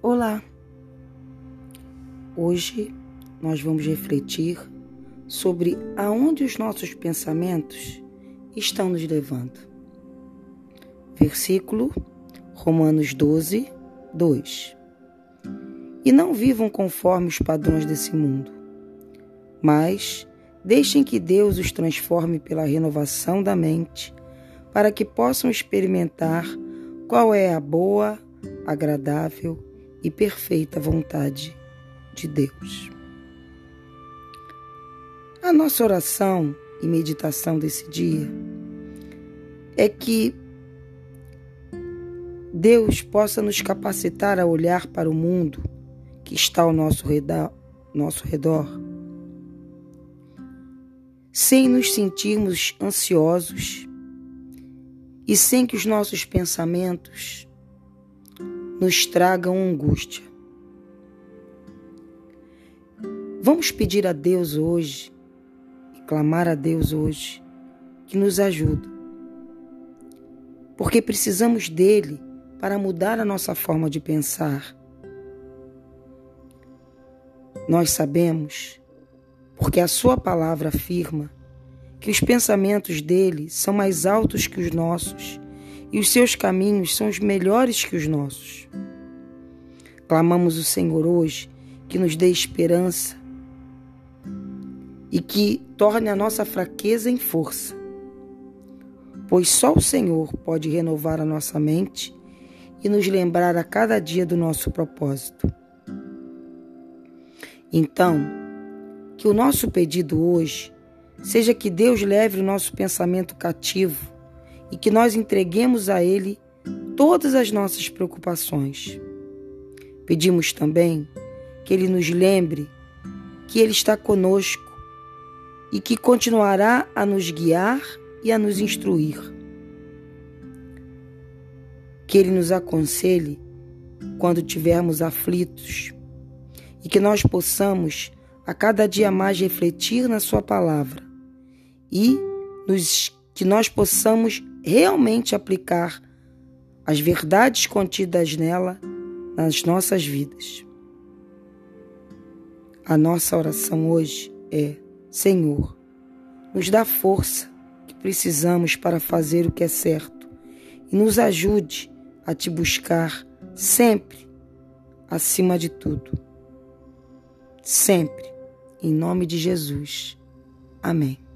Olá! Hoje nós vamos refletir sobre aonde os nossos pensamentos estão nos levando. Versículo Romanos 12, 2. E não vivam conforme os padrões desse mundo, mas deixem que Deus os transforme pela renovação da mente, para que possam experimentar qual é a boa, agradável e perfeita vontade de Deus. A nossa oração e meditação desse dia é que Deus possa nos capacitar a olhar para o mundo que está ao nosso redor, nosso redor sem nos sentirmos ansiosos e sem que os nossos pensamentos nos tragam angústia. Vamos pedir a Deus hoje e clamar a Deus hoje que nos ajude, porque precisamos dele para mudar a nossa forma de pensar. Nós sabemos, porque a Sua palavra afirma, que os pensamentos dele são mais altos que os nossos e os seus caminhos são os melhores que os nossos. Clamamos o Senhor hoje que nos dê esperança e que torne a nossa fraqueza em força, pois só o Senhor pode renovar a nossa mente e nos lembrar a cada dia do nosso propósito. Então, que o nosso pedido hoje seja que Deus leve o nosso pensamento cativo e que nós entreguemos a Ele todas as nossas preocupações. Pedimos também que Ele nos lembre que Ele está conosco e que continuará a nos guiar e a nos instruir. Que Ele nos aconselhe quando tivermos aflitos e que nós possamos a cada dia mais refletir na Sua palavra e nos, que nós possamos realmente aplicar as verdades contidas nela nas nossas vidas. A nossa oração hoje é: Senhor, nos dá força que precisamos para fazer o que é certo e nos ajude a te buscar sempre acima de tudo. Sempre, em nome de Jesus. Amém.